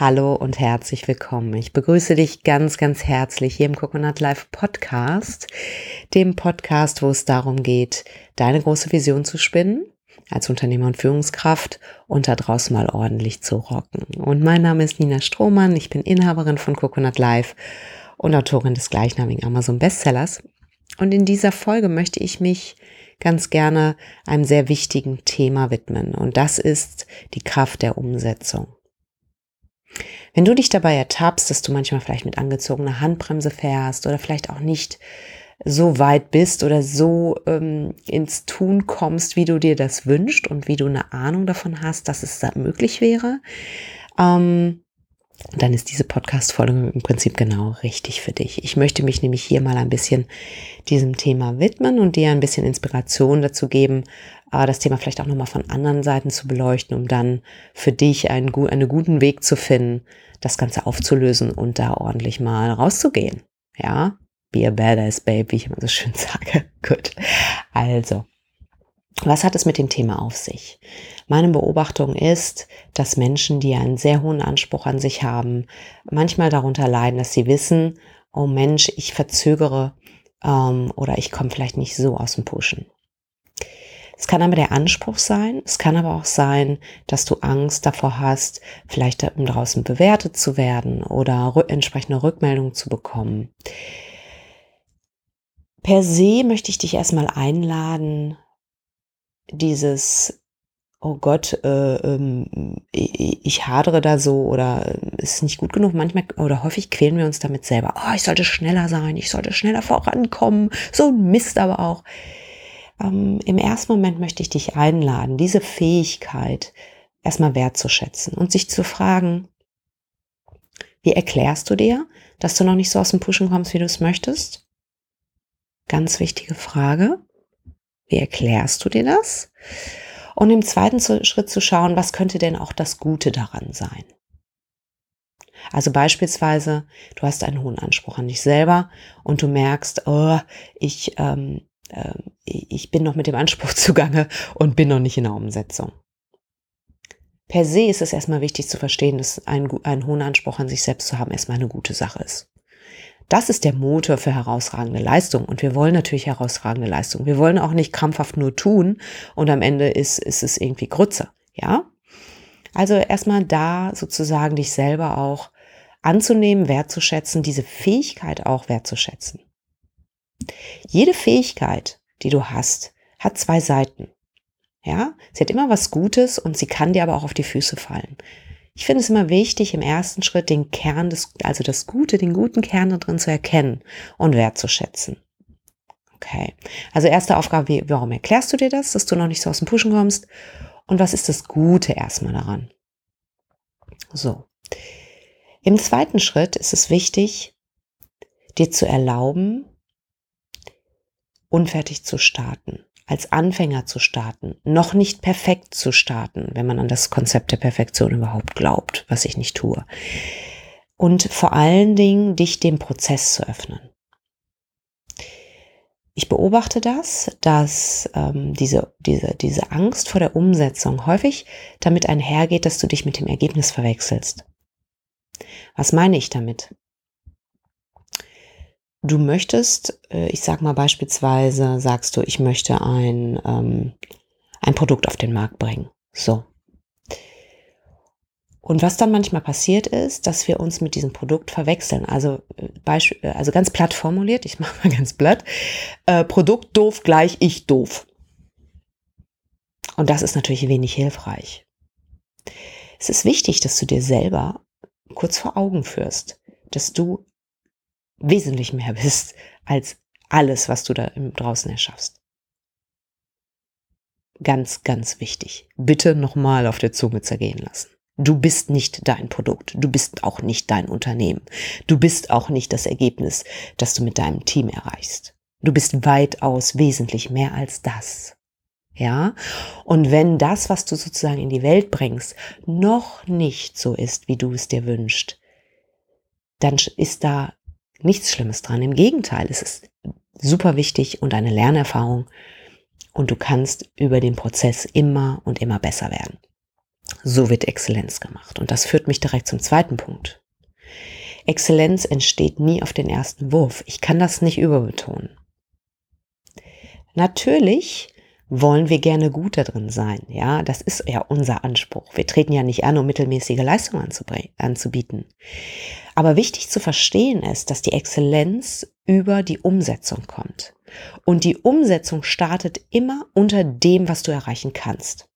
Hallo und herzlich willkommen. Ich begrüße dich ganz, ganz herzlich hier im Coconut Life Podcast, dem Podcast, wo es darum geht, deine große Vision zu spinnen als Unternehmer und Führungskraft und da draußen mal ordentlich zu rocken. Und mein Name ist Nina Strohmann. Ich bin Inhaberin von Coconut Life und Autorin des gleichnamigen Amazon Bestsellers. Und in dieser Folge möchte ich mich ganz gerne einem sehr wichtigen Thema widmen. Und das ist die Kraft der Umsetzung. Wenn du dich dabei ertappst, dass du manchmal vielleicht mit angezogener Handbremse fährst oder vielleicht auch nicht so weit bist oder so ähm, ins Tun kommst, wie du dir das wünschst und wie du eine Ahnung davon hast, dass es da möglich wäre, ähm, dann ist diese Podcast-Folge im Prinzip genau richtig für dich. Ich möchte mich nämlich hier mal ein bisschen diesem Thema widmen und dir ein bisschen Inspiration dazu geben, äh, das Thema vielleicht auch nochmal von anderen Seiten zu beleuchten, um dann für dich einen, einen guten Weg zu finden, das Ganze aufzulösen und da ordentlich mal rauszugehen. Ja, be a badass babe, wie ich immer so schön sage. Gut. Also, was hat es mit dem Thema auf sich? Meine Beobachtung ist, dass Menschen, die einen sehr hohen Anspruch an sich haben, manchmal darunter leiden, dass sie wissen, oh Mensch, ich verzögere ähm, oder ich komme vielleicht nicht so aus dem Pushen. Es kann aber der Anspruch sein, es kann aber auch sein, dass du Angst davor hast, vielleicht draußen bewertet zu werden oder entsprechende Rückmeldungen zu bekommen. Per se möchte ich dich erstmal einladen, dieses, oh Gott, äh, ähm, ich hadere da so oder äh, ist nicht gut genug. Manchmal oder häufig quälen wir uns damit selber. Oh, ich sollte schneller sein, ich sollte schneller vorankommen. So ein Mist aber auch ähm, im ersten Moment möchte ich dich einladen, diese Fähigkeit erstmal wertzuschätzen und sich zu fragen, wie erklärst du dir, dass du noch nicht so aus dem Pushen kommst, wie du es möchtest? Ganz wichtige Frage. Wie erklärst du dir das? Und im zweiten Schritt zu schauen, was könnte denn auch das Gute daran sein? Also beispielsweise, du hast einen hohen Anspruch an dich selber und du merkst, oh, ich ähm, äh, ich bin noch mit dem Anspruch zugange und bin noch nicht in der Umsetzung. Per se ist es erstmal wichtig zu verstehen, dass ein, ein hohen Anspruch an sich selbst zu haben erstmal eine gute Sache ist. Das ist der Motor für herausragende Leistung. Und wir wollen natürlich herausragende Leistung. Wir wollen auch nicht krampfhaft nur tun und am Ende ist, ist es irgendwie Grütze. Ja? Also erstmal da sozusagen dich selber auch anzunehmen, wertzuschätzen, diese Fähigkeit auch wertzuschätzen. Jede Fähigkeit, die du hast, hat zwei Seiten. Ja, sie hat immer was Gutes und sie kann dir aber auch auf die Füße fallen. Ich finde es immer wichtig, im ersten Schritt den Kern des, also das Gute, den guten Kern da drin zu erkennen und wertzuschätzen. Okay. Also erste Aufgabe, wie, warum erklärst du dir das, dass du noch nicht so aus dem Pushen kommst? Und was ist das Gute erstmal daran? So. Im zweiten Schritt ist es wichtig, dir zu erlauben, unfertig zu starten, als Anfänger zu starten, noch nicht perfekt zu starten, wenn man an das Konzept der Perfektion überhaupt glaubt, was ich nicht tue. Und vor allen Dingen dich dem Prozess zu öffnen. Ich beobachte das, dass ähm, diese, diese, diese Angst vor der Umsetzung häufig damit einhergeht, dass du dich mit dem Ergebnis verwechselst. Was meine ich damit? Du möchtest, äh, ich sag mal beispielsweise, sagst du, ich möchte ein, ähm, ein Produkt auf den Markt bringen. So. Und was dann manchmal passiert ist, dass wir uns mit diesem Produkt verwechseln. Also, äh, Beispiel, äh, also ganz platt formuliert, ich mache mal ganz platt, äh, Produkt doof gleich ich doof. Und das ist natürlich wenig hilfreich. Es ist wichtig, dass du dir selber kurz vor Augen führst, dass du wesentlich mehr bist als alles, was du da draußen erschaffst. Ganz, ganz wichtig. Bitte nochmal auf der Zunge zergehen lassen. Du bist nicht dein Produkt. Du bist auch nicht dein Unternehmen. Du bist auch nicht das Ergebnis, das du mit deinem Team erreichst. Du bist weitaus wesentlich mehr als das. Ja? Und wenn das, was du sozusagen in die Welt bringst, noch nicht so ist, wie du es dir wünschst, dann ist da nichts Schlimmes dran. Im Gegenteil, es ist super wichtig und eine Lernerfahrung und du kannst über den Prozess immer und immer besser werden. So wird Exzellenz gemacht. Und das führt mich direkt zum zweiten Punkt. Exzellenz entsteht nie auf den ersten Wurf. Ich kann das nicht überbetonen. Natürlich wollen wir gerne gut da drin sein. Ja, das ist ja unser Anspruch. Wir treten ja nicht an, um mittelmäßige Leistungen anzubieten. Aber wichtig zu verstehen ist, dass die Exzellenz über die Umsetzung kommt. Und die Umsetzung startet immer unter dem, was du erreichen kannst.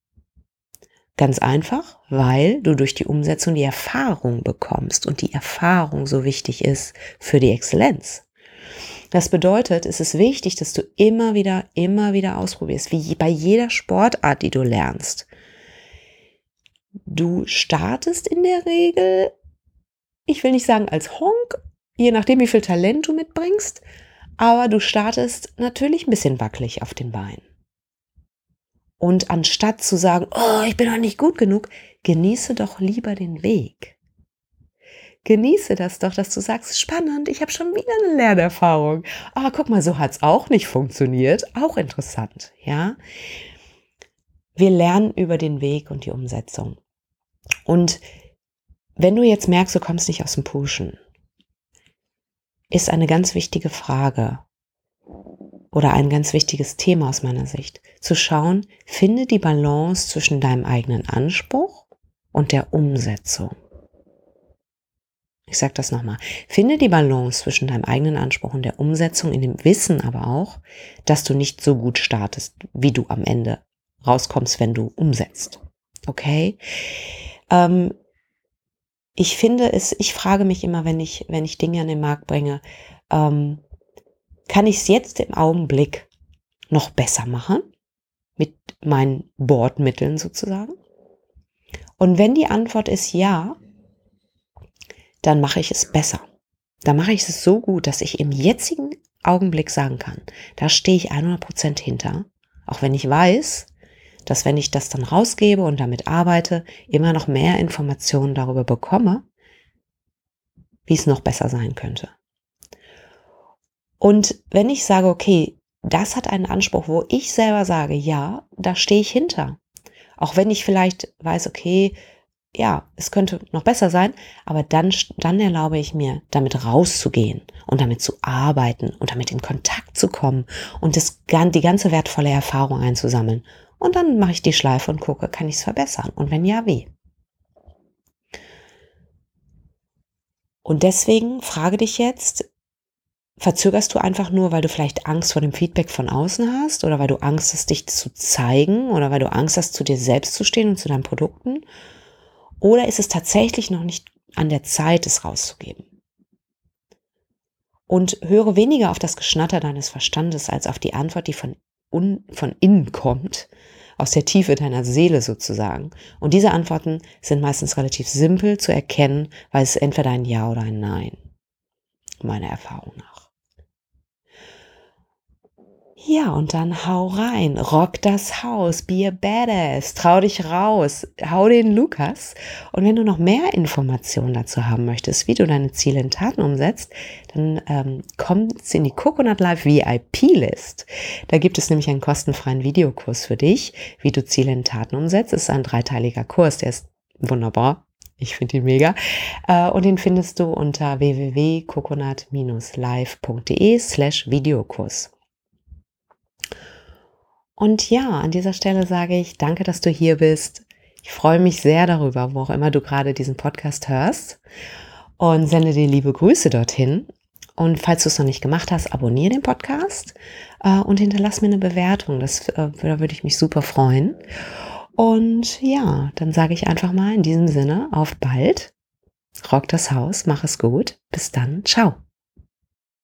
Ganz einfach, weil du durch die Umsetzung die Erfahrung bekommst und die Erfahrung so wichtig ist für die Exzellenz. Das bedeutet, es ist wichtig, dass du immer wieder, immer wieder ausprobierst, wie bei jeder Sportart, die du lernst. Du startest in der Regel, ich will nicht sagen als Honk, je nachdem, wie viel Talent du mitbringst, aber du startest natürlich ein bisschen wackelig auf den Beinen. Und anstatt zu sagen, oh, ich bin noch nicht gut genug, genieße doch lieber den Weg. Genieße das doch, dass du sagst, spannend, ich habe schon wieder eine Lernerfahrung. Aber guck mal, so hat's auch nicht funktioniert. Auch interessant, ja. Wir lernen über den Weg und die Umsetzung. Und wenn du jetzt merkst, du kommst nicht aus dem Pushen, ist eine ganz wichtige Frage oder ein ganz wichtiges Thema aus meiner Sicht. Zu schauen, finde die Balance zwischen deinem eigenen Anspruch und der Umsetzung. Ich sage das nochmal. Finde die Balance zwischen deinem eigenen Anspruch und der Umsetzung in dem Wissen aber auch, dass du nicht so gut startest, wie du am Ende rauskommst, wenn du umsetzt. Okay? Ähm, ich finde es, ich frage mich immer, wenn ich, wenn ich Dinge an den Markt bringe, ähm, kann ich es jetzt im Augenblick noch besser machen? Mit meinen Bordmitteln sozusagen? Und wenn die Antwort ist ja, dann mache ich es besser. Dann mache ich es so gut, dass ich im jetzigen Augenblick sagen kann, da stehe ich 100% hinter, auch wenn ich weiß, dass wenn ich das dann rausgebe und damit arbeite, immer noch mehr Informationen darüber bekomme, wie es noch besser sein könnte. Und wenn ich sage, okay, das hat einen Anspruch, wo ich selber sage, ja, da stehe ich hinter. Auch wenn ich vielleicht weiß, okay, ja, es könnte noch besser sein, aber dann, dann erlaube ich mir, damit rauszugehen und damit zu arbeiten und damit in Kontakt zu kommen und das, die ganze wertvolle Erfahrung einzusammeln. Und dann mache ich die Schleife und gucke, kann ich es verbessern? Und wenn ja, wie? Und deswegen frage dich jetzt, verzögerst du einfach nur, weil du vielleicht Angst vor dem Feedback von außen hast oder weil du Angst hast, dich zu zeigen oder weil du Angst hast, zu dir selbst zu stehen und zu deinen Produkten? Oder ist es tatsächlich noch nicht an der Zeit, es rauszugeben? Und höre weniger auf das Geschnatter deines Verstandes als auf die Antwort, die von, un, von innen kommt, aus der Tiefe deiner Seele sozusagen. Und diese Antworten sind meistens relativ simpel zu erkennen, weil es entweder ein Ja oder ein Nein, meiner Erfahrung nach. Ja, und dann hau rein, rock das Haus, be a badass, trau dich raus, hau den Lukas. Und wenn du noch mehr Informationen dazu haben möchtest, wie du deine Ziele in Taten umsetzt, dann ähm, komm in die Coconut Life VIP List. Da gibt es nämlich einen kostenfreien Videokurs für dich, wie du Ziele in Taten umsetzt. Es ist ein dreiteiliger Kurs, der ist wunderbar. Ich finde ihn mega. Äh, und den findest du unter www.coconut-live.de slash Videokurs. Und ja, an dieser Stelle sage ich danke, dass du hier bist. Ich freue mich sehr darüber, wo auch immer du gerade diesen Podcast hörst und sende dir liebe Grüße dorthin. Und falls du es noch nicht gemacht hast, abonniere den Podcast äh, und hinterlass mir eine Bewertung. Das, äh, da würde ich mich super freuen. Und ja, dann sage ich einfach mal in diesem Sinne auf bald. Rock das Haus, mach es gut. Bis dann. Ciao.